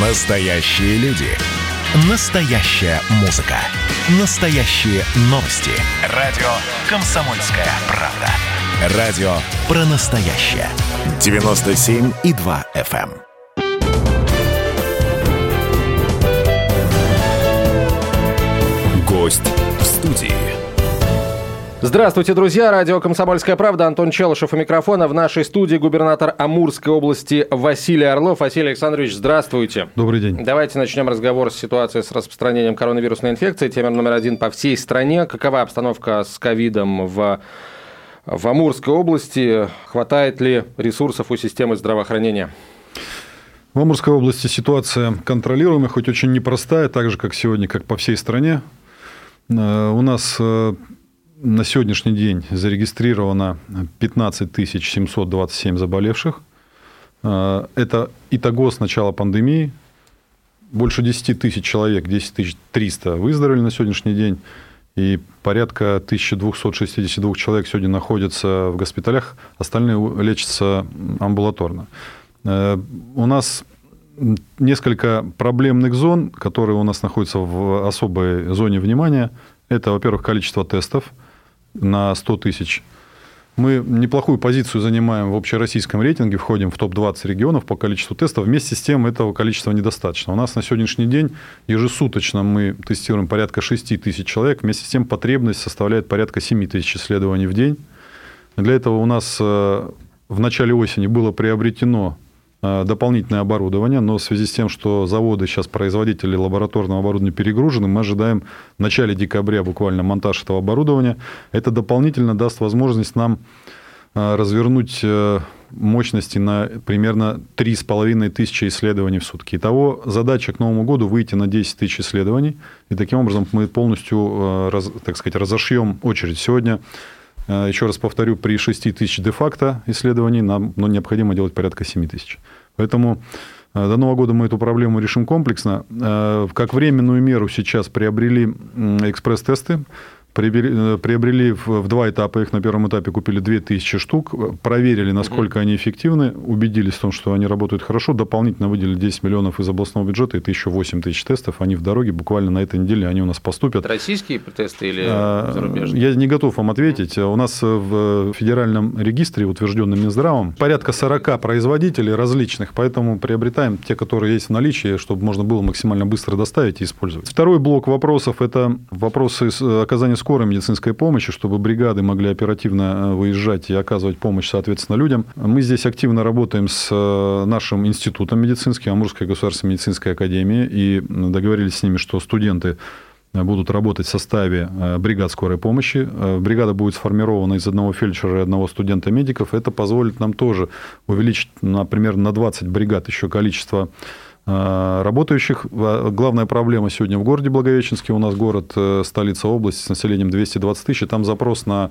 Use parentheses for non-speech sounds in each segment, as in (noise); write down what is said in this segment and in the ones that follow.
Настоящие люди. Настоящая музыка. Настоящие новости. Радио «Комсомольская правда». Радио про настоящее. 97,2 FM. эм. Гость в студии. Здравствуйте, друзья. Радио «Комсомольская правда». Антон Челышев у микрофона. В нашей студии губернатор Амурской области Василий Орлов. Василий Александрович, здравствуйте. Добрый день. Давайте начнем разговор с ситуацией с распространением коронавирусной инфекции. Тема номер один по всей стране. Какова обстановка с ковидом в, в Амурской области? Хватает ли ресурсов у системы здравоохранения? В Амурской области ситуация контролируемая, хоть очень непростая, так же, как сегодня, как по всей стране. Э, У нас э, на сегодняшний день зарегистрировано 15 727 заболевших. Э, Это итого с начала пандемии. Больше 10 тысяч человек, 10 300 выздоровели на сегодняшний день. И порядка 1262 человек сегодня находятся в госпиталях, остальные лечатся амбулаторно. Э, У нас несколько проблемных зон, которые у нас находятся в особой зоне внимания. Это, во-первых, количество тестов на 100 тысяч. Мы неплохую позицию занимаем в общероссийском рейтинге, входим в топ-20 регионов по количеству тестов. Вместе с тем этого количества недостаточно. У нас на сегодняшний день ежесуточно мы тестируем порядка 6 тысяч человек. Вместе с тем потребность составляет порядка 7 тысяч исследований в день. Для этого у нас э, в начале осени было приобретено дополнительное оборудование, но в связи с тем, что заводы сейчас, производители лабораторного оборудования перегружены, мы ожидаем в начале декабря буквально монтаж этого оборудования. Это дополнительно даст возможность нам э, развернуть э, мощности на примерно 3,5 тысячи исследований в сутки. Итого задача к Новому году выйти на 10 тысяч исследований, и таким образом мы полностью, э, так сказать, разошьем очередь. Сегодня Э, Еще раз повторю, при 6 тысяч де-факто исследований нам ну, необходимо делать порядка 7 тысяч. Поэтому э, до Нового года мы эту проблему решим комплексно. Э, Как временную меру сейчас приобрели экспресс-тесты, приобрели, э, приобрели в два этапа их. На первом этапе купили 2000 штук, проверили, насколько они эффективны, убедились в том, что они работают хорошо, дополнительно выделили 10 миллионов из областного бюджета, это еще 8 тысяч тестов, они в дороге, буквально на этой неделе они у нас поступят. Это российские тесты или А, зарубежные? Я не готов вам ответить. У нас в федеральном регистре, утвержденном Минздравом, порядка 40 производителей различных, поэтому приобретаем те, которые есть в наличии, чтобы можно было максимально быстро доставить и использовать. Второй блок вопросов – это вопросы э, оказания скорой медицинской помощи, чтобы бригады могли оперативно э, выезжать и оказывать помощь, соответственно, людям. Мы здесь активно работаем с э, нашим институтом медицинским, Амурской государственной медицинской академии, и договорились с ними, что студенты будут работать в составе э, бригад скорой помощи. Э, Бригада будет сформирована из одного фельдшера и одного студента-медиков. Это позволит нам тоже увеличить, например, на 20 бригад еще количество э, работающих. А, Главная проблема сегодня в городе Благовещенске. У нас город, э, столица области с населением 220 тысяч. Там запрос на э,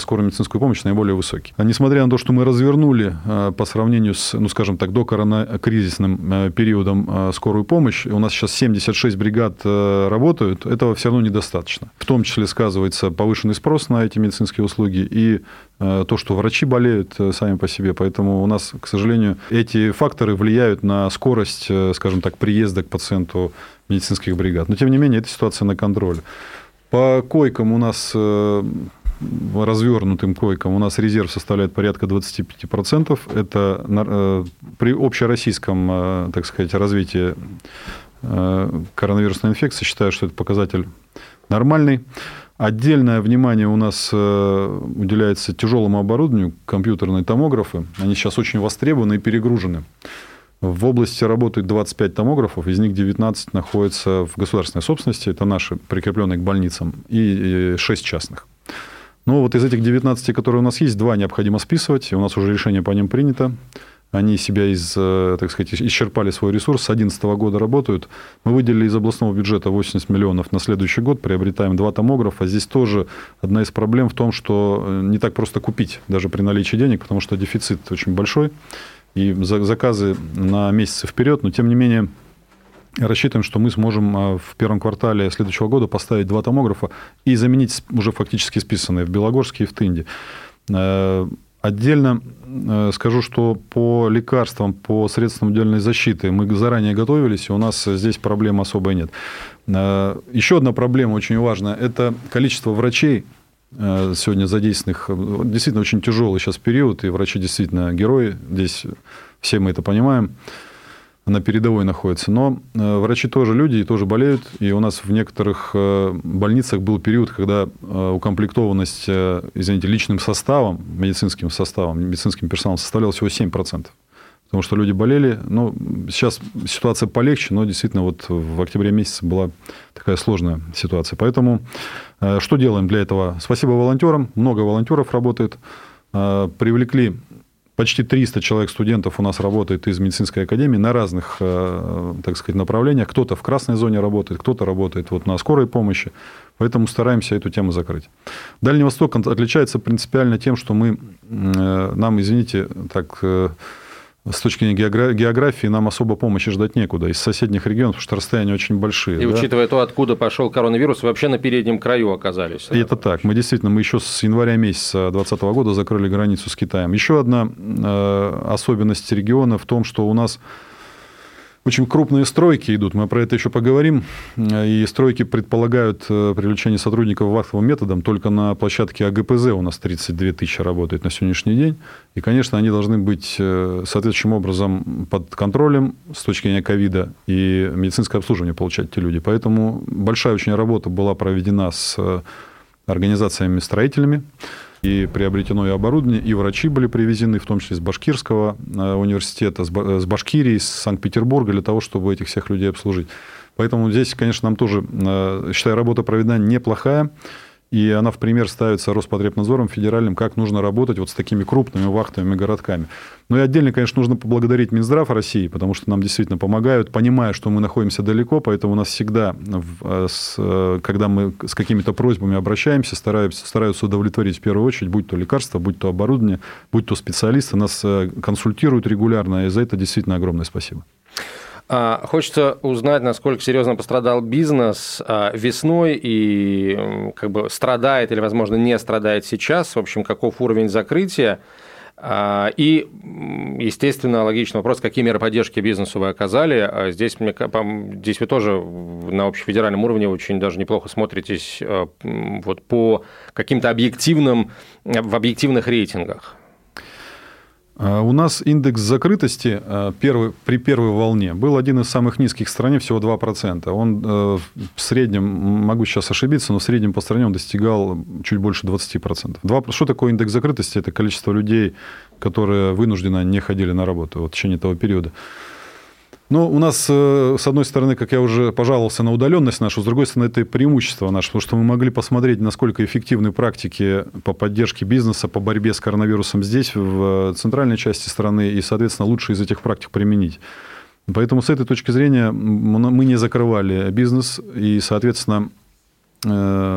скорую медицинскую помощь наиболее высокий. А Несмотря на то, что мы развернули э, по сравнению с, ну, скажем так, докоронакризисным э, периодом э, скорую помощь, у нас сейчас 76 бригад э, работают, этого все равно недостаточно. В том числе сказывается повышенный спрос на эти медицинские услуги и э, то, что врачи болеют э, сами по себе. Поэтому у нас, к сожалению, эти факторы влияют на скорость, э, скажем так, приезда к пациенту медицинских бригад. Но, тем не менее, эта ситуация на контроле. По койкам у нас э, развернутым койкам у нас резерв составляет порядка 25%. Это э, при общероссийском, э, так сказать, развитии э, коронавирусной инфекции считаю, что это показатель нормальный. Отдельное внимание у нас уделяется тяжелому оборудованию, компьютерные томографы. Они сейчас очень востребованы и перегружены. В области работает 25 томографов, из них 19 находятся в государственной собственности, это наши, прикрепленные к больницам, и 6 частных. Но вот из этих 19, которые у нас есть, два необходимо списывать, у нас уже решение по ним принято. Они себя из, э, так сказать, исчерпали свой ресурс, с 2011 года работают. Мы выделили из областного бюджета 80 миллионов на следующий год, приобретаем два томографа. Здесь тоже одна из проблем в том, что э, не так просто купить, даже при наличии денег, потому что дефицит очень большой, и за- заказы на месяцы вперед, но тем не менее рассчитываем, что мы сможем а, в первом квартале следующего года поставить два томографа и заменить уже фактически списанные в Белогорске и в Тынде. Э, Отдельно э, скажу, что по лекарствам, по средствам индивидуальной защиты мы заранее готовились, и у нас здесь проблем особой нет. Э, еще одна проблема очень важная – это количество врачей, сегодня задействованных. Действительно, очень тяжелый сейчас период, и врачи действительно герои. Здесь все мы это понимаем на передовой находится. Но э, врачи тоже люди и тоже болеют. И у нас в некоторых э, больницах был период, когда э, укомплектованность, извините, личным составом, медицинским составом, медицинским персоналом составляла всего 7%. Потому что люди болели. Ну, сейчас ситуация полегче, но действительно вот в октябре месяце была такая сложная ситуация. Поэтому что делаем для этого? Спасибо волонтерам. Много волонтеров работает. Привлекли Почти 300 человек студентов у нас работает из медицинской академии на разных, э, так сказать, направлениях. Кто-то в красной зоне работает, кто-то работает вот на скорой помощи. Поэтому стараемся эту тему закрыть. Дальний Восток отличается принципиально тем, что мы, э, нам, извините, так э, с точки зрения географии нам особо помощи ждать некуда. Из соседних регионов, потому что расстояния очень большие. И да? учитывая то, откуда пошел коронавирус, вообще на переднем краю оказались. И это так. Мы действительно, мы еще с января месяца 2020 года закрыли границу с Китаем. Еще одна э, особенность региона в том, что у нас очень крупные стройки идут, мы про это еще поговорим. И стройки предполагают э, привлечение сотрудников вахтовым методом. Только на площадке АГПЗ у нас 32 тысячи работает на сегодняшний день. И, конечно, они должны быть э, соответствующим образом под контролем с точки зрения ковида и медицинское обслуживание получать те люди. Поэтому большая очень работа была проведена с э, организациями-строителями и приобретено и оборудование, и врачи были привезены, в том числе из Башкирского э, университета, с Башкирии, из Санкт-Петербурга, для того, чтобы этих всех людей обслужить. Поэтому здесь, конечно, нам тоже, э, считаю, работа проведена неплохая и она в пример ставится Роспотребнадзором федеральным, как нужно работать вот с такими крупными вахтовыми городками. Ну и отдельно, конечно, нужно поблагодарить Минздрав России, потому что нам действительно помогают, понимая, что мы находимся далеко, поэтому у нас всегда, э, э, когда мы с какими-то просьбами обращаемся, стараются, стараются удовлетворить в первую очередь, будь то лекарства, будь то оборудование, будь то специалисты, нас э, консультируют регулярно, и за это действительно огромное спасибо. А, хочется узнать, насколько серьезно пострадал бизнес а, весной и как бы страдает или, возможно, не страдает сейчас. В общем, каков уровень закрытия. А, и, естественно, логичный вопрос, какие меры поддержки бизнесу вы оказали. Здесь, мне, здесь вы тоже на общефедеральном уровне очень даже неплохо смотритесь вот по каким-то объективным, в объективных рейтингах. А, у нас индекс закрытости а, первый, при первой волне был один из самых низких в стране, всего 2%. Он э, в среднем, могу сейчас ошибиться, но в среднем по стране он достигал чуть больше 20%. 2, что такое индекс закрытости? Это количество людей, которые вынужденно не ходили на работу вот, в течение того периода. Ну, у нас, э, с одной стороны, как я уже пожаловался на удаленность нашу, с другой стороны, это и преимущество наше, потому что мы могли посмотреть, насколько эффективны практики по поддержке бизнеса, по борьбе с коронавирусом здесь, в центральной части страны, и, соответственно, лучше из этих практик применить. Поэтому с этой точки зрения мы не закрывали бизнес, и, соответственно, 2%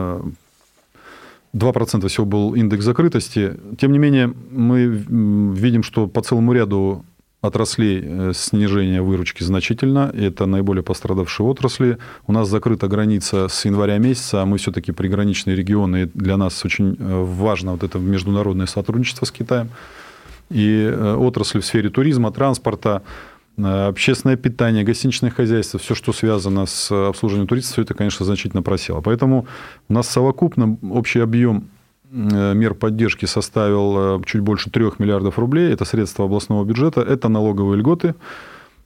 э, всего был индекс закрытости. Тем не менее, мы видим, что по целому ряду отраслей э, снижение выручки значительно. Это наиболее пострадавшие отрасли. У нас закрыта граница с января месяца, а мы все-таки приграничные регионы. И для нас очень э, важно вот это международное сотрудничество с Китаем. И э, отрасли в сфере туризма, транспорта, общественное питание, гостиничное хозяйство, все, что связано с обслуживанием туристов, все это, конечно, значительно просело. Поэтому у нас совокупно общий объем мер поддержки составил э, чуть больше 3 миллиардов рублей. Это средства областного бюджета, это налоговые льготы,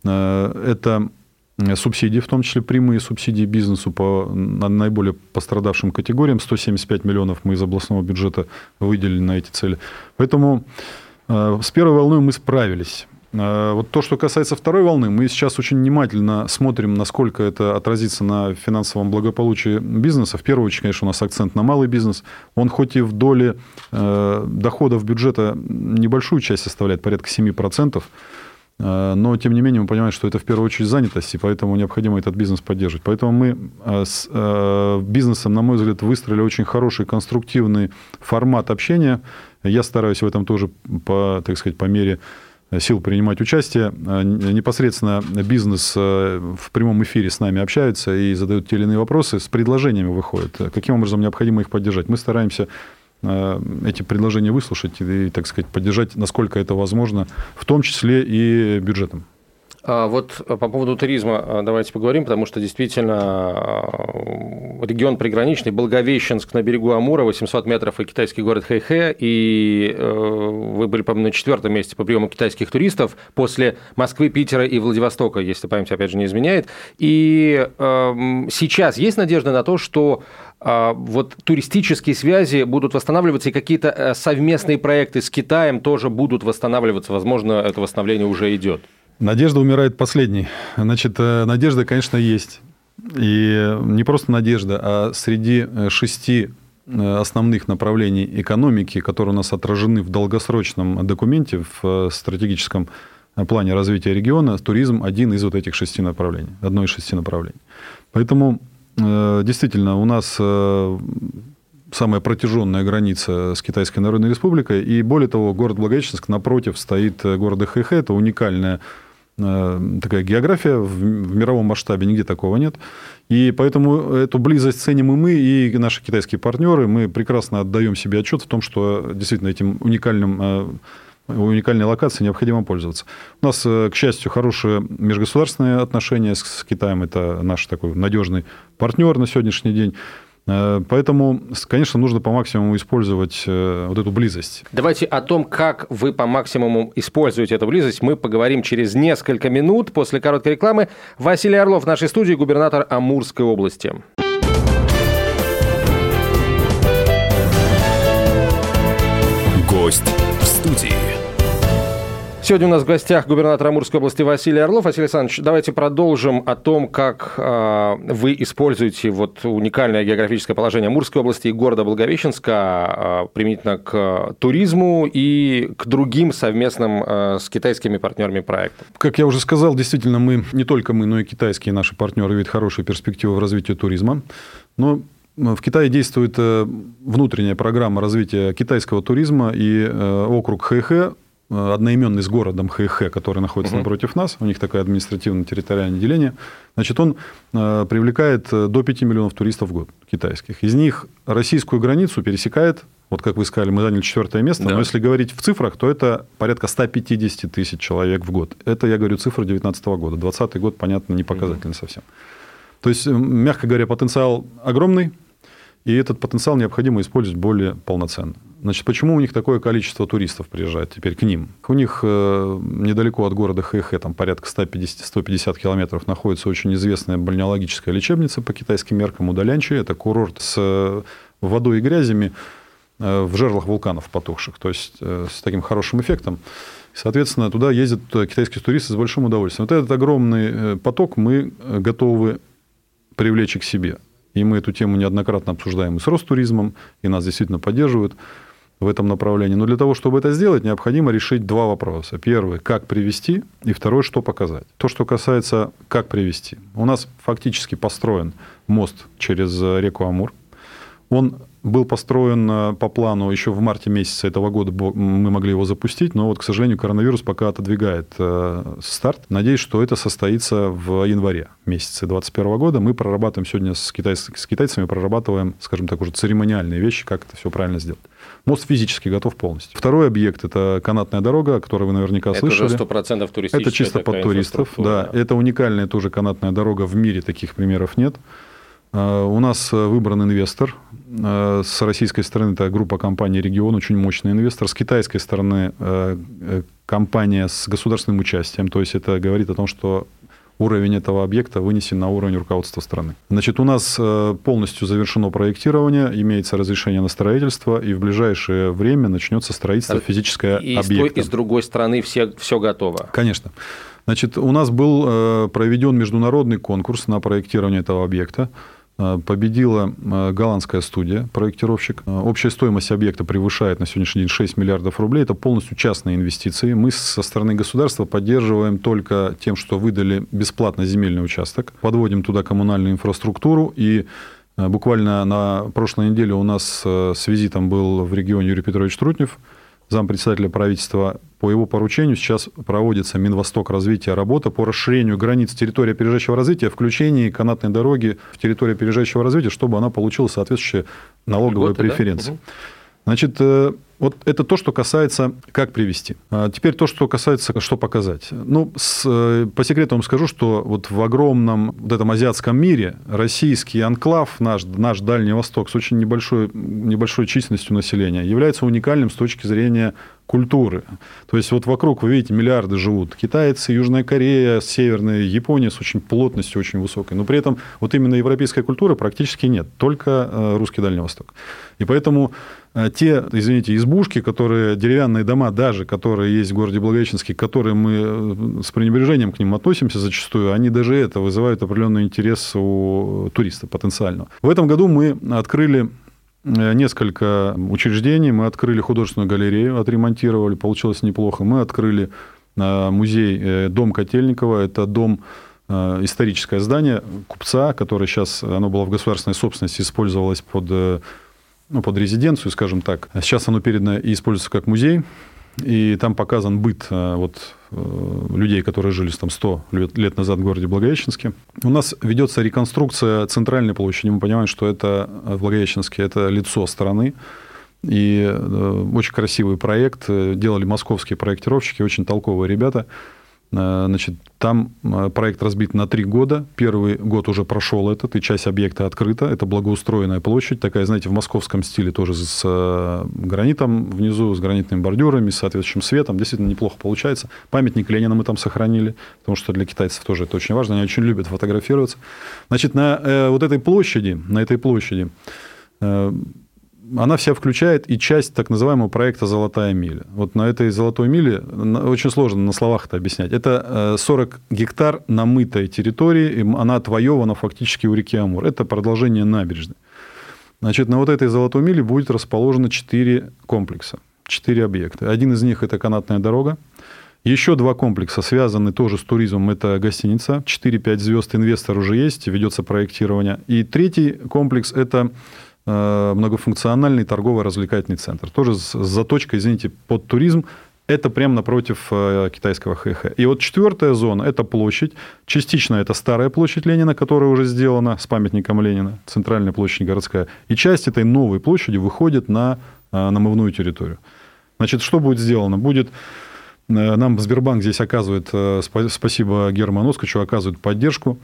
э, это субсидии, в том числе прямые субсидии бизнесу по наиболее пострадавшим категориям. 175 миллионов мы из областного бюджета выделили на эти цели. Поэтому с первой волной мы справились. Э, вот то, что касается второй волны, мы сейчас очень внимательно смотрим, насколько это отразится на финансовом благополучии бизнеса. В первую очередь, конечно, у нас акцент на малый бизнес. Он хоть и в доле э, доходов бюджета небольшую часть составляет, порядка 7%, э, но, тем не менее, мы понимаем, что это в первую очередь занятость, и поэтому необходимо этот бизнес поддерживать. Поэтому мы с бизнесом, на мой взгляд, выстроили очень хороший, конструктивный формат общения. Я стараюсь в этом тоже, по, так сказать, по мере сил принимать участие. А, непосредственно бизнес э, в прямом эфире с нами общаются и задают те или иные вопросы, с предложениями выходят, каким образом необходимо их поддержать. Мы стараемся эти предложения выслушать и, так сказать, поддержать, насколько это возможно, в том числе и бюджетом. А вот по поводу туризма давайте поговорим, потому что действительно регион приграничный, Благовещенск на берегу Амура, 800 метров и китайский город Хэйхэ, и вы были, по-моему, на четвертом месте по приему китайских туристов после Москвы, Питера и Владивостока, если память, опять же, не изменяет. И сейчас есть надежда на то, что вот туристические связи будут восстанавливаться, и какие-то э, совместные проекты с Китаем тоже будут восстанавливаться. Возможно, это восстановление уже идет. Надежда умирает последней. Значит, э, надежда, конечно, есть. И не просто надежда, а среди э, шести э, основных направлений экономики, которые у нас отражены в долгосрочном документе, в стратегическом плане развития региона, туризм один из вот этих шести направлений, одно из шести направлений. Поэтому действительно у нас самая протяженная граница с Китайской Народной Республикой, и более того, город Благовещенск напротив стоит города Хэхэ, это уникальная такая география в, мировом масштабе, нигде такого нет. И поэтому эту близость ценим и мы, и наши китайские партнеры. Мы прекрасно отдаем себе отчет в том, что действительно этим уникальным э, уникальной локацией необходимо пользоваться. У нас, э, к счастью, хорошие межгосударственные отношения с Китаем. Это наш такой надежный партнер на сегодняшний день. Э, поэтому, конечно, нужно по максимуму использовать э, вот эту близость. Давайте о том, как вы по максимуму используете эту близость, мы поговорим через несколько минут после короткой рекламы. Василий Орлов в нашей студии, губернатор Амурской области. Гость в студии. Сегодня у нас в гостях губернатор Амурской области Василий Орлов. Василий Александрович, давайте продолжим о том, как э, вы используете вот уникальное географическое положение Амурской области и города Благовещенска э, применительно к туризму и к другим совместным э, с китайскими партнерами проектам. Как я уже сказал, действительно, мы, не только мы, но и китайские наши партнеры видят хорошие перспективы в развитии туризма. Но в Китае действует внутренняя программа развития китайского туризма, и округ Хэхэ Э, одноименный с городом Хэйхэ, который находится угу. напротив нас, у них такое административно-территориальное деление, значит, он э, привлекает э, до 5 миллионов туристов в год китайских. Из них российскую границу пересекает, вот как вы сказали, мы заняли четвертое место, да. но если говорить в цифрах, то это порядка 150 тысяч человек в год. Это, я говорю, цифры 2019 года. 2020 год, понятно, не показательный угу. совсем. То есть, мягко говоря, потенциал огромный, и этот потенциал необходимо использовать более полноценно. Значит, почему у них такое количество туристов приезжает теперь к ним? У них э, недалеко от города Хэхэ, там порядка 150-150 километров, находится очень известная бальнеологическая лечебница по китайским меркам Удалянчи. Это курорт с э, водой и грязями э, в жерлах вулканов потухших, то есть с таким хорошим эффектом. Соответственно, туда ездят китайские туристы с большим удовольствием. Вот этот огромный поток мы готовы привлечь к себе. И мы эту тему неоднократно обсуждаем и с Ростуризмом, и нас действительно поддерживают в этом направлении. Но для того, чтобы это сделать, необходимо решить два вопроса. Первый – как привести, и второй – что показать. То, что касается как привести. У нас фактически построен мост через реку Амур. Он был построен э, по плану еще в марте месяце этого года, мы могли его запустить, но вот, к сожалению, коронавирус пока отодвигает э, старт. Надеюсь, что это состоится в январе месяце 2021 года. Мы прорабатываем сегодня с, китайц... с китайцами, прорабатываем, скажем так, уже церемониальные вещи, как это все правильно сделать. Мост физически готов полностью. Второй объект – это канатная дорога, о которой вы наверняка это слышали. Это уже 100% туристическая. Это чисто под туристов, да. Это уникальная тоже канатная дорога, в мире таких примеров нет. А, у нас выбран инвестор. А, с российской стороны это группа компаний «Регион», очень мощный инвестор. С китайской стороны а, э, компания с государственным участием. То есть это говорит о том, что уровень этого объекта вынесен на уровень руководства страны. Значит, у нас э, полностью завершено проектирование, имеется разрешение на строительство, и в ближайшее время начнется строительство физическое и объекта. И с другой стороны все, все готово? Конечно. Значит, у нас был э, проведен международный конкурс на проектирование этого объекта. Э, победила э, голландская студия, проектировщик. Э, общая стоимость объекта превышает на сегодняшний день 6 миллиардов рублей. Это полностью частные инвестиции. Мы со стороны государства поддерживаем только тем, что выдали бесплатно земельный участок, подводим туда коммунальную инфраструктуру и Буквально на прошлой неделе у нас с визитом был в регионе Юрий Петрович Трутнев, зампредседателя правительства, по его поручению сейчас проводится Минвосток развития работа по расширению границ территории опережающего развития, включении канатной дороги в территорию опережающего развития, чтобы она получила соответствующие налоговые Льготы, преференции. Да? Значит, э, вот это то, что касается, как привести. А теперь то, что касается, что показать. Ну, с, э, по секрету вам скажу, что вот в огромном вот этом азиатском мире российский анклав, наш, наш Дальний Восток, с очень небольшой, небольшой численностью населения, является уникальным с точки зрения культуры. То есть вот вокруг, вы видите, миллиарды живут. Китайцы, Южная Корея, Северная Япония с очень плотностью очень высокой. Но при этом вот именно европейской культуры практически нет, только э, русский Дальний Восток. И поэтому э, те, извините, избушки, которые, деревянные дома даже, которые есть в городе Благовещенске, которые мы э, с пренебрежением к ним относимся зачастую, они даже это вызывают определенный интерес у туриста потенциального. В этом году мы открыли несколько учреждений. Мы открыли художественную галерею, отремонтировали, получилось неплохо. Мы открыли э, музей э, Дом Котельникова. Это дом историческое здание купца, которое сейчас, оно было в государственной собственности, использовалось под, ну, под резиденцию, скажем так. Сейчас оно передано и используется как музей и там показан быт э, вот, э, людей, которые жили там 100 лет назад в городе Благовещенске. У нас ведется реконструкция центральной площади. Мы понимаем, что это в Благовещенске это лицо страны. И э, очень красивый проект. Делали московские проектировщики, очень толковые ребята. Э, значит, там э, проект разбит на три года. Первый год уже прошел этот, и часть объекта открыта. Это благоустроенная площадь, такая, знаете, в московском стиле тоже с э, гранитом внизу, с гранитными бордюрами, с соответствующим светом. Действительно неплохо получается. Памятник Ленина мы там сохранили, потому что для китайцев тоже это очень важно. Они очень любят фотографироваться. Значит, на вот этой площади, на этой площади она вся включает и часть так называемого проекта «Золотая миля». Вот на этой «Золотой миле» очень сложно на словах это объяснять. Это 40 э, гектар намытой территории, она отвоевана фактически у реки Амур. Это продолжение набережной. Значит, на вот этой «Золотой миле» будет расположено 4 комплекса, 4 объекта. Один из них – это канатная дорога, еще два комплекса связаны тоже с туризмом. Это гостиница, 4-5 звезд, инвестор уже есть, ведется проектирование. И третий комплекс – это многофункциональный торгово-развлекательный центр. Тоже с заточкой, извините, под туризм. Это прямо напротив э, китайского ХХ. И вот четвертая зона – это площадь. Частично это старая площадь Ленина, которая уже сделана с памятником Ленина, центральная площадь городская. И часть этой новой площади выходит на э, намывную территорию. Значит, что будет сделано? Будет нам Сбербанк здесь оказывает, спасибо Герману Оскачу, оказывает поддержку.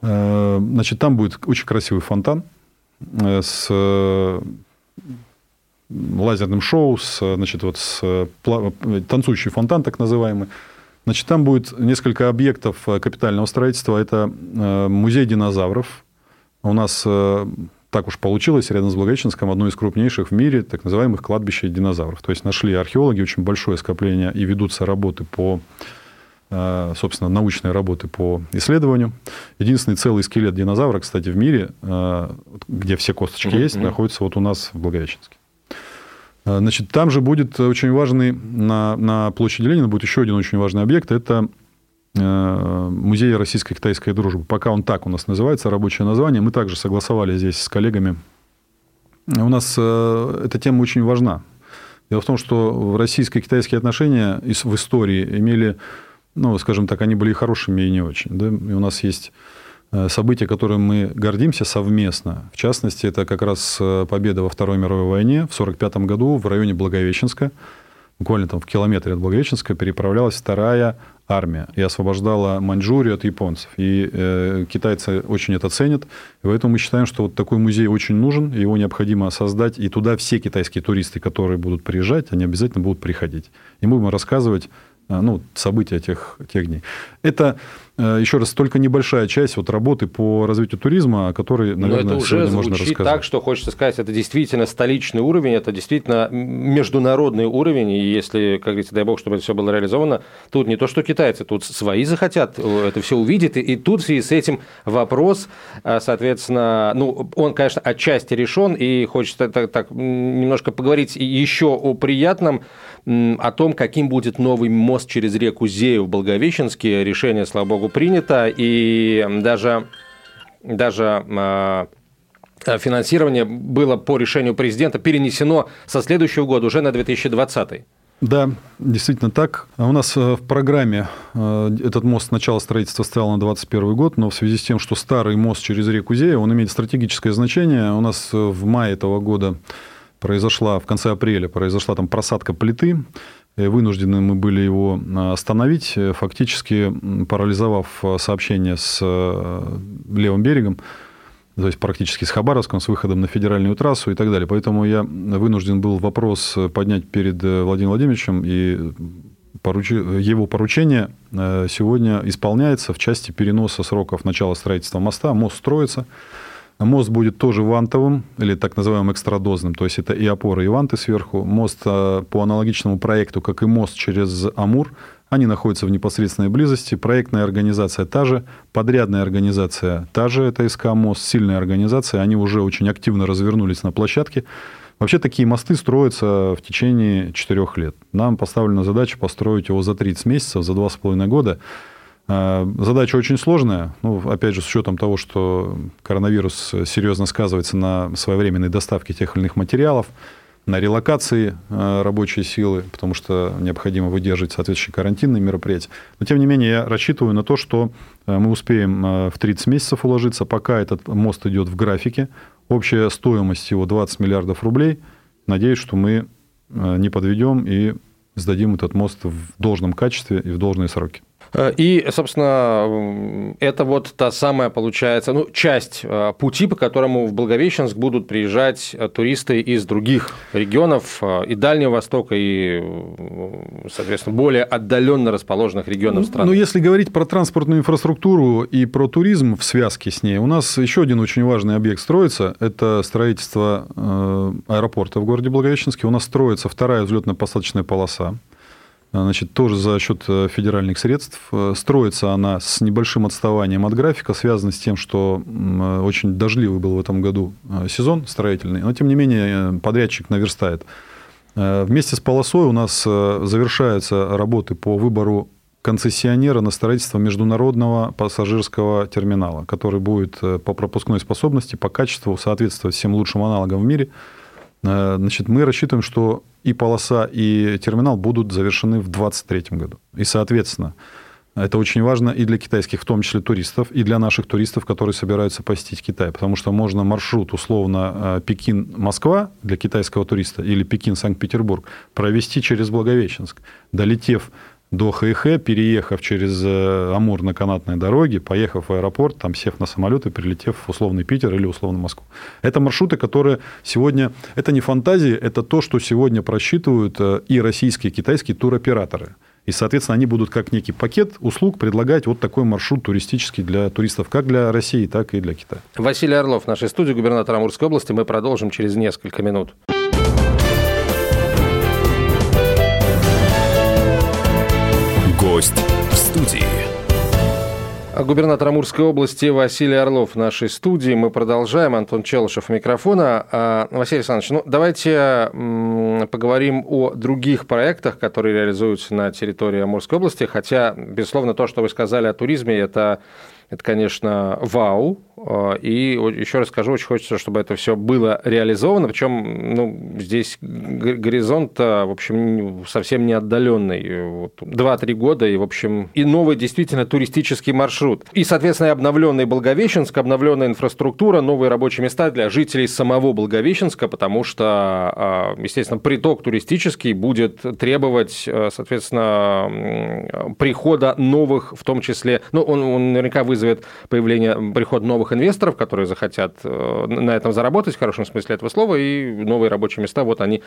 Значит, там будет очень красивый фонтан, Э, с э, лазерным шоу, с, значит, вот с танцующий фонтан, так называемый. Значит, там будет несколько объектов э, капитального строительства. Это музей динозавров. У нас так уж получилось, рядом с Благовещенском, одно из крупнейших в мире так называемых кладбищ динозавров. То есть нашли археологи очень большое скопление и ведутся работы по Э, собственно, научные работы по исследованию. Единственный целый скелет динозавра, кстати, в мире, э, где все косточки mm-hmm. есть, находится вот у нас в Благовещенске. Э, значит, там же будет очень важный, на, на площади Ленина будет еще один очень важный объект, это музей российско-китайской дружбы. Пока он так у нас называется, рабочее название. Мы также согласовали здесь с коллегами. У нас эта тема очень важна. Дело в том, что российско-китайские отношения в истории имели ну, скажем так, они были и хорошими, и не очень. Да? И у нас есть э, события, которым мы гордимся совместно. В частности, это как раз э, победа во Второй мировой войне в 1945 году в районе Благовещенска. Буквально там в километре от Благовещенска переправлялась вторая армия и освобождала Маньчжурию от японцев. И э, китайцы очень это ценят. И поэтому мы считаем, что вот такой музей очень нужен, его необходимо создать. И туда все китайские туристы, которые будут приезжать, они обязательно будут приходить. И мы будем рассказывать ну, события тех, тех дней. Это, еще раз, только небольшая часть вот работы по развитию туризма, о которой, наверное, Но это уже можно рассказать. так, что хочется сказать, это действительно столичный уровень, это действительно международный уровень, и если, как говорится, дай бог, чтобы это все было реализовано, тут не то, что китайцы, тут свои захотят э, это все увидеть, и тут в связи с этим вопрос, соответственно, ну, он, конечно, отчасти решен, и хочется так, так немножко поговорить еще о приятном, о том, каким будет новый мост через реку Зею в Благовещенске. Решение, слава богу, принято. И даже, даже а, финансирование было по решению президента перенесено со следующего года уже на 2020. Да, действительно так. А у нас э, в программе э, этот мост сначала строительства стоял на 2021 год, но в связи с тем, что старый мост через реку Зея, он имеет стратегическое значение, у нас э, в мае этого года произошла в конце апреля, произошла там просадка плиты, вынуждены мы были его остановить, фактически парализовав сообщение с левым берегом, то есть практически с Хабаровском, с выходом на федеральную трассу и так далее. Поэтому я вынужден был вопрос поднять перед Владимиром Владимировичем, и поручи... его поручение э, сегодня исполняется в части переноса сроков начала строительства моста. Мост строится. Мост будет тоже вантовым, или так называемым экстрадозным, то есть это и опоры, и ванты сверху. Мост э, по аналогичному проекту, как и мост через Амур, они находятся в непосредственной близости. Проектная организация та же, подрядная организация та же, это СК МОСТ, сильная организация. Они уже очень активно развернулись на площадке. Вообще такие мосты строятся в течение четырех лет. Нам поставлена задача построить его за 30 месяцев, за два с половиной года. А, задача очень сложная. Ну, опять же, с учетом того, что коронавирус серьезно сказывается на своевременной доставке тех или иных материалов, на релокации а, рабочей силы, потому что необходимо выдерживать соответствующие карантинные мероприятия. Но, тем не менее, я рассчитываю на то, что а, мы успеем в 30 месяцев уложиться, пока этот мост идет в графике. Общая стоимость его 20 миллиардов рублей. Надеюсь, что мы не подведем и сдадим этот мост в должном качестве и в должные сроки. Э, и, собственно, это вот та самая, получается, ну, часть э, пути, по которому в Благовещенск будут приезжать э, туристы из других регионов и Дальнего Востока, и, соответственно, более отдаленно расположенных регионов страны. Ну, если говорить про транспортную инфраструктуру и про туризм в связке с ней, у нас еще один очень важный объект строится. Это строительство аэропорта в городе Благовещенске. У нас строится вторая взлетно-посадочная полоса. Значит, тоже за счет э, федеральных средств. Э, строится она с небольшим отставанием от графика, связано с тем, что э, очень дождливый был в этом году сезон строительный, но тем не менее подрядчик наверстает. Вместе с полосой у нас завершаются работы по выбору концессионера на строительство международного пассажирского терминала, который будет по пропускной способности, по качеству соответствовать всем лучшим аналогам в мире. Значит, мы рассчитываем, что и полоса, и терминал будут завершены в 2023 году. И, соответственно, это очень важно и для китайских, в том числе туристов, и для наших туристов, которые собираются посетить Китай. Потому что можно маршрут, условно, э, Пекин-Москва для китайского туриста или Пекин-Санкт-Петербург провести через Благовещенск, долетев до ХХ, переехав через э, Амур на канатной дороге, поехав в аэропорт, там сев на самолет и прилетев в условный Питер или условно Москву. Это маршруты, которые сегодня... Это не фантазии, это то, что сегодня просчитывают э, и российские, и китайские туроператоры. И, соответственно, они будут как некий пакет услуг предлагать вот такой маршрут туристический для туристов, как для России, так и для Китая. Василий Орлов в нашей студии, губернатор Амурской области. Мы продолжим через несколько минут. Гость в студии. Губернатор Амурской области Василий Орлов в нашей студии. Мы продолжаем. Антон Челышев микрофона. А, Василий Александрович, ну, давайте поговорим о других проектах, которые реализуются на территории Амурской области. Хотя, безусловно, то, что вы сказали о туризме, это это, конечно, вау. А, и еще раз скажу, очень хочется, чтобы это все было реализовано. Причем ну, здесь горизонт, в общем, совсем не отдаленный. Вот, 2-3 года, и, в общем, и новый действительно туристический маршрут. И, соответственно, и обновленный Благовещенск, обновленная инфраструктура, новые рабочие места для жителей самого Благовещенска, потому что, а, естественно, приток туристический будет требовать, а, соответственно, прихода новых, в том числе, ну, он, он наверняка вызовет появление, приход новых инвесторов, которые захотят э, на этом заработать, в хорошем смысле этого слова, и новые рабочие места, вот они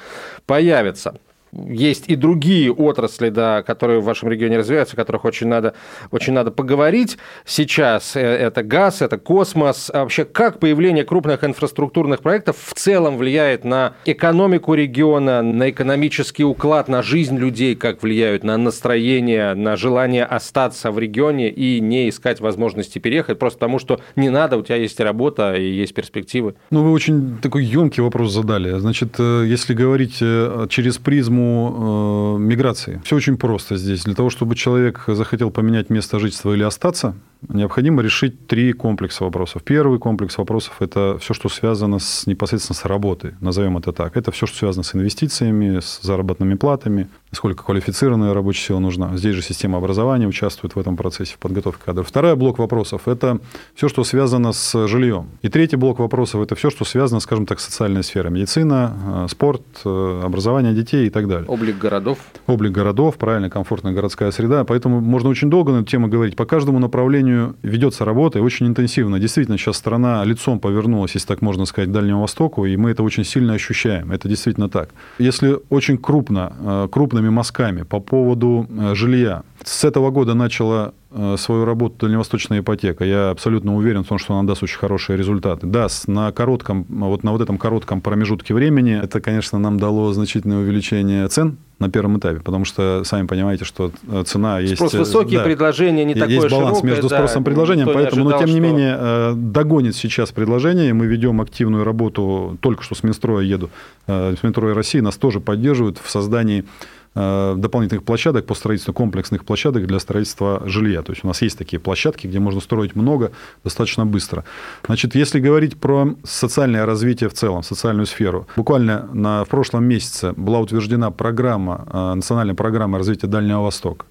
появятся есть и другие отрасли, да, которые в вашем регионе развиваются, о которых очень надо, очень надо поговорить сейчас. Э, это газ, это космос. А вообще, как появление крупных инфраструктурных проектов в целом влияет на экономику региона, на экономический уклад, на жизнь людей, как влияют на настроение, на желание остаться в регионе и не искать возможности переехать, просто потому что не надо, у тебя есть работа и есть перспективы? Ну, вы очень такой емкий вопрос задали. Значит, э, если говорить э, через призму э, миграции. Все очень просто здесь. Для того, чтобы человек захотел поменять место жительства или остаться, необходимо решить три комплекса вопросов. Первый комплекс вопросов – это все, что связано с, непосредственно с работой, назовем это так. Это все, что связано с инвестициями, с заработными платами, сколько квалифицированная рабочая сила нужна. Здесь же система образования участвует в этом процессе, в подготовке кадров. Второй блок вопросов – это все, что связано с жильем. И третий блок вопросов – это все, что связано, скажем так, с социальной сферой. Медицина, э, спорт, э, образование детей и так далее. Облик городов. Облик городов, правильно, комфортная городская среда. Поэтому можно очень долго на эту тему говорить. По каждому направлению ведется работа и очень интенсивно. Действительно, сейчас страна лицом повернулась, если так можно сказать, к Дальнему Востоку, и мы это очень сильно ощущаем. Это действительно так. Если очень крупно, э, крупными мазками по поводу жилья, с этого года начала Э, свою работу дальневосточная ипотека. Я абсолютно уверен в том, что она даст очень хорошие результаты. Да, на коротком, вот на вот этом коротком промежутке времени это, конечно, нам дало значительное увеличение цен на первом этапе, потому что сами понимаете, что э, цена есть... Спрос высокий, да, предложение не такое Есть баланс широкое, между спросом да, и предложением, поэтому, ожидал, но тем не что... менее, догонит сейчас предложение. Мы ведем активную работу, только что с Минстроя еду, с Минстроя России нас тоже поддерживают в создании Э, дополнительных площадок по строительству комплексных площадок для строительства жилья. То есть у нас есть такие площадки, где можно строить много достаточно быстро. Значит, если говорить про социальное развитие в целом, социальную сферу, буквально на, в прошлом месяце была утверждена программа, э, национальная программа развития Дальнего Востока.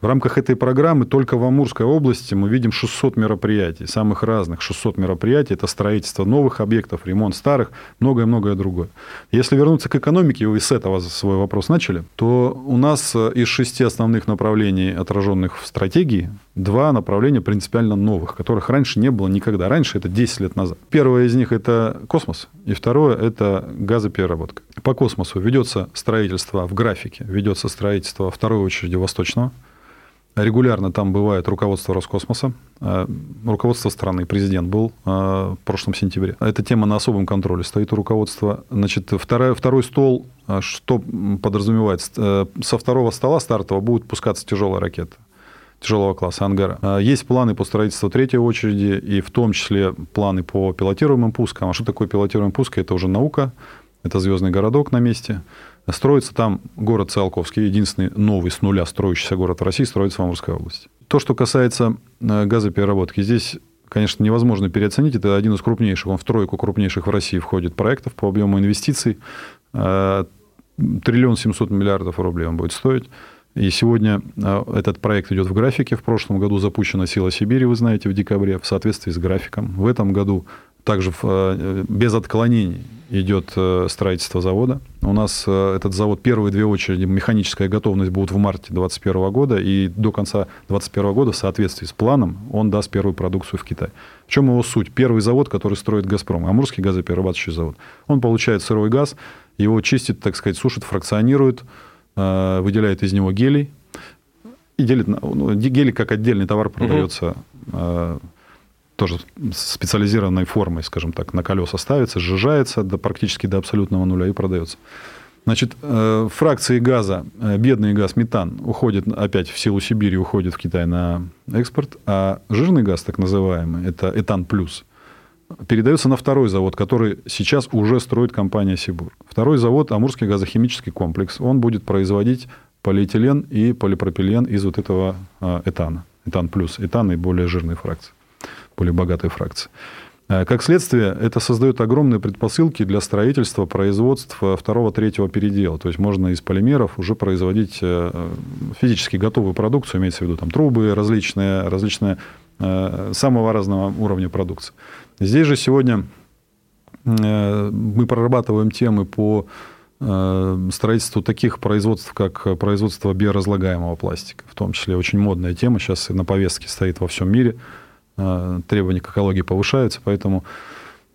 В рамках этой программы только в Амурской области мы видим 600 мероприятий, самых разных 600 мероприятий. Это строительство новых объектов, ремонт старых, многое-многое другое. Если вернуться к экономике, вы с этого свой вопрос начали, то у нас из шести основных направлений, отраженных в стратегии, два направления принципиально новых, которых раньше не было никогда. Раньше это 10 лет назад. Первое из них это космос, и второе это газопереработка. По космосу ведется строительство в графике, ведется строительство второй очереди восточного, Регулярно там бывает руководство Роскосмоса, э, руководство страны, президент был э, в прошлом сентябре. Эта тема на особом контроле стоит у руководства. Значит, второй, второй стол, э, что подразумевает? Со второго стола стартового будет пускаться тяжелая ракета тяжелого класса ангара. Есть планы по строительству третьей очереди, и в том числе планы по пилотируемым пускам. А что такое пилотируемый пуск? Это уже наука, это звездный городок на месте. Строится там город Циолковский, единственный новый с нуля строящийся город в России, строится в Амурской области. То, что касается э, газопереработки, здесь конечно, невозможно переоценить. Это один из крупнейших, он в тройку крупнейших в России входит проектов по объему инвестиций. Э, триллион семьсот миллиардов рублей он будет стоить. И сегодня э, этот проект идет в графике. В прошлом году запущена «Сила Сибири», вы знаете, в декабре, в соответствии с графиком. В этом году также без отклонений идет э, строительство завода. У нас э, этот завод первые две очереди, механическая готовность будут в марте 2021 года, и до конца 2021 года в соответствии с планом он даст первую продукцию в Китай. В чем его суть? Первый завод, который строит «Газпром», Амурский газоперерабатывающий завод. Он получает сырой газ, его чистит, так сказать, сушит, фракционирует, э, выделяет из него гелий, и делит, ну, гелий как отдельный товар продается угу тоже специализированной формой, скажем так, на колеса ставится, сжижается до, практически до абсолютного нуля и продается. Значит, э, фракции газа, э, бедный газ, метан, уходит опять в силу Сибири, уходит в Китай на экспорт, а жирный газ, так называемый, это этан плюс, передается на второй завод, который сейчас уже строит компания Сибур. Второй завод, Амурский газохимический комплекс, он будет производить полиэтилен и полипропилен из вот этого э, этана. Этан плюс, этан и более жирные фракции более богатой фракции. Э, как следствие, это создает огромные предпосылки для строительства, производства второго-третьего передела. То есть можно из полимеров уже производить э, физически готовую продукцию, имеется в виду там, трубы различные, различные э, самого разного уровня продукции. Здесь же сегодня мы прорабатываем темы по строительству таких производств, как производство биоразлагаемого пластика. В том числе очень модная тема сейчас на повестке стоит во всем мире – Э, требования к экологии повышаются, поэтому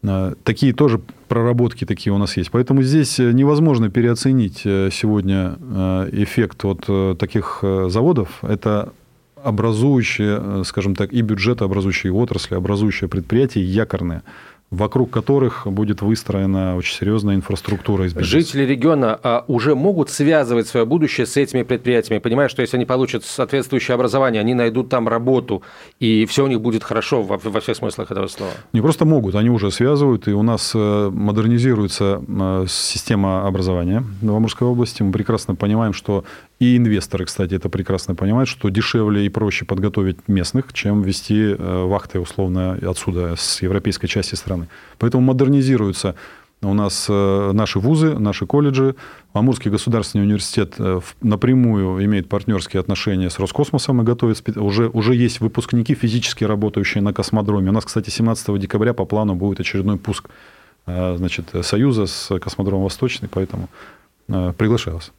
э, такие тоже проработки такие у нас есть. Поэтому здесь невозможно переоценить э, сегодня эффект от таких заводов. Это образующие, скажем так, и бюджетообразующие отрасли, образующие предприятия, якорные вокруг которых будет выстроена очень серьезная инфраструктура из. Жители региона а, уже могут связывать свое будущее с этими предприятиями, понимая, что если они получат соответствующее образование, они найдут там работу, и все у них будет хорошо во, во всех смыслах этого слова. Не просто могут, они уже связывают, и у нас э, модернизируется э, система образования в Амурской области. Мы прекрасно понимаем, что и инвесторы, кстати, это прекрасно понимают, что дешевле и проще подготовить местных, чем вести э, вахты условно отсюда, с европейской части страны. Поэтому модернизируется у нас э, наши вузы, наши колледжи. Амурский государственный университет э, напрямую имеет партнерские отношения с Роскосмосом и готовит... Уже, уже есть выпускники, физически работающие на космодроме. У нас, кстати, 17 декабря по плану будет очередной пуск значит, Союза с космодромом Восточный, поэтому приглашаю вас.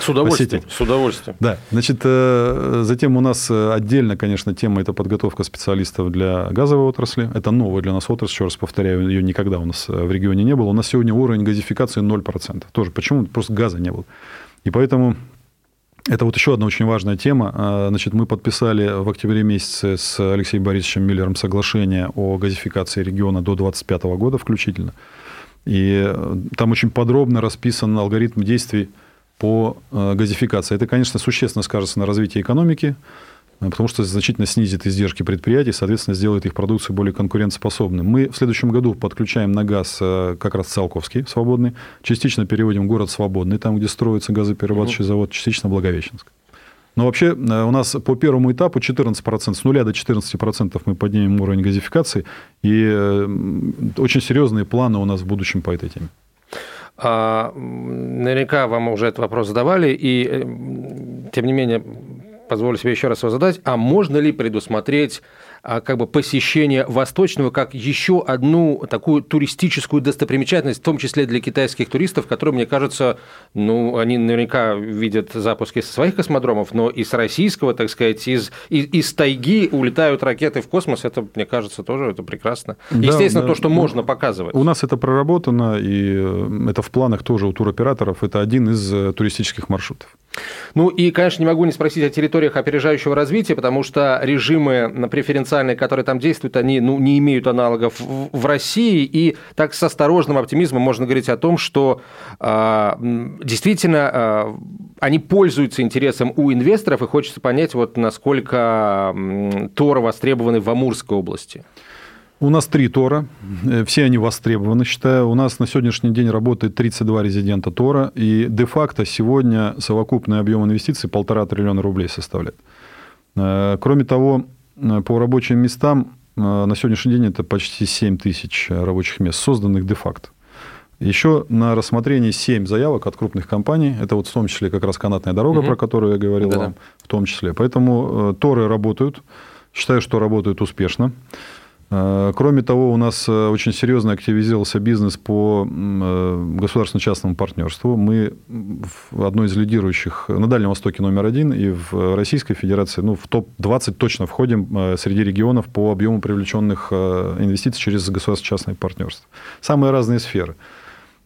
С удовольствием. С удовольствием. Да. Значит, э, затем у нас э, отдельно, конечно, тема – это подготовка специалистов для газовой отрасли. Это новая для нас отрасль, еще раз повторяю, ее никогда у нас в регионе не было. У нас сегодня уровень газификации 0%. Тоже почему? Просто газа не было. И поэтому это вот еще одна очень важная тема. Значит, мы подписали в октябре месяце с Алексеем Борисовичем Миллером соглашение о газификации региона до 2025 года включительно. И э, там очень подробно расписан алгоритм действий по э, газификации. Это, конечно, существенно скажется на развитии экономики, э, потому что значительно снизит издержки предприятий, соответственно, сделает их продукцию более конкурентоспособной. Мы в следующем году подключаем на газ как раз Циолковский, свободный, частично переводим город Свободный, там, где строится газоперерабатывающий завод, частично Благовещенск. Но вообще э, у нас по первому этапу 14%, с нуля до 14% мы поднимем уровень газификации, и очень серьезные планы у нас в будущем по этой теме. А, наверняка вам уже этот вопрос задавали, и э, тем не менее позволю себе еще раз его задать. А можно ли предусмотреть как бы посещение Восточного как еще одну такую туристическую достопримечательность, в том числе для китайских туристов, которые, мне кажется, ну, они наверняка видят запуски со своих космодромов, но и с российского, так сказать, из, из, из тайги улетают ракеты в космос, это, мне кажется, тоже это прекрасно. Да, Естественно, да. то, что ну, можно показывать. У нас это проработано, и э, это в планах тоже у туроператоров, это один из э, туристических маршрутов. Ну и, конечно, не могу не спросить о территориях опережающего развития, потому что режимы преференциальные, которые там действуют, они ну, не имеют аналогов в России. И так с осторожным оптимизмом можно говорить о том, что э, действительно э, они пользуются интересом у инвесторов, и хочется понять, вот насколько Тор востребованы в Амурской области. У нас три Тора, э, все они востребованы, считаю. У нас на сегодняшний день работает 32 резидента Тора, и де-факто сегодня совокупный объем инвестиций полтора триллиона рублей составляет. Э, кроме того, по рабочим местам на сегодняшний день это почти 7 тысяч рабочих мест, созданных де-факто. Еще на рассмотрении 7 заявок от крупных компаний. Это вот в том числе как раз канатная дорога, угу. про которую я говорил Да-да. вам, в том числе. Поэтому Торы работают. Считаю, что работают успешно. Э, кроме того, у нас э, очень серьезно активизировался бизнес по э, государственно-частному партнерству. Мы в одной из лидирующих на Дальнем Востоке номер один и в Российской Федерации, ну, в топ-20 точно входим среди регионов по объему привлеченных инвестиций через государственно-частное партнерство. Самые разные сферы –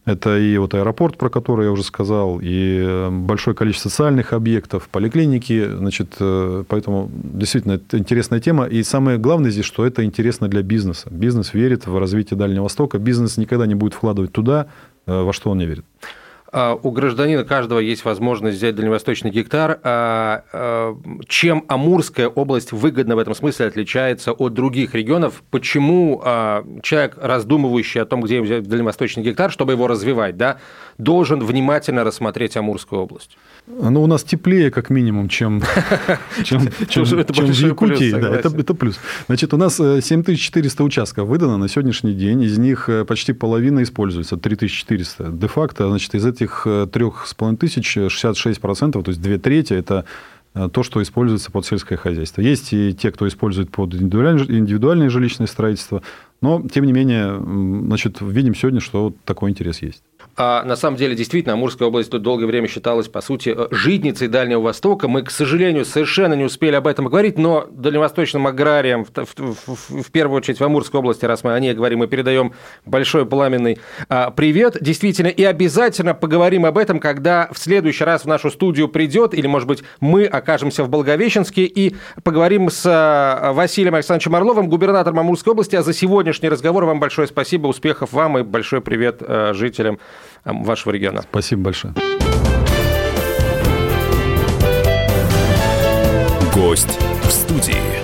это и вот аэропорт, про который я уже сказал, и э, большое количество социальных объектов, поликлиники. Значит, э, поэтому действительно это интересная тема. И самое главное здесь, что это интересно для бизнеса. Бизнес верит в развитие Дальнего Востока. Бизнес никогда не будет вкладывать туда, э, во что он не верит. А, у гражданина каждого есть возможность взять дальневосточный гектар. А, а, чем Амурская область выгодно в этом смысле отличается от других регионов? Почему человек, раздумывающий о том, где взять дальневосточный гектар, чтобы его развивать, да, должен внимательно рассмотреть Амурскую область? Ну, у нас теплее, как минимум, чем, (laughs) чем, чем, чем в Якутии. Плюс, да, это, это плюс. Значит, у нас 7400 э, участков выдано на сегодняшний день. Из них э, почти половина используется, 3400. Де-факто, значит, из этих 3,5 тысяч 66%, то есть две трети, это э, то, что используется под сельское хозяйство. Есть и те, кто использует под индивидуальное жилищное строительство, но, тем не менее, значит, видим сегодня, что такой интерес есть. А на самом деле, действительно, Амурская область тут долгое время считалась, по сути, э, житницей Дальнего Востока. Мы, к сожалению, совершенно не успели об этом говорить, но дальневосточным аграриям, в, в, в, в первую очередь в Амурской области, раз мы о ней говорим, мы передаем большой пламенный а, привет. Действительно, и обязательно поговорим об этом, когда в следующий раз в нашу студию придет, или, может быть, мы окажемся в Благовещенске и поговорим с а, Василием Александровичем Орловым, губернатором Амурской области. А за сегодняшний разговор вам большое спасибо, успехов вам и большой привет а, жителям вашего региона. Спасибо большое. Гость в студии.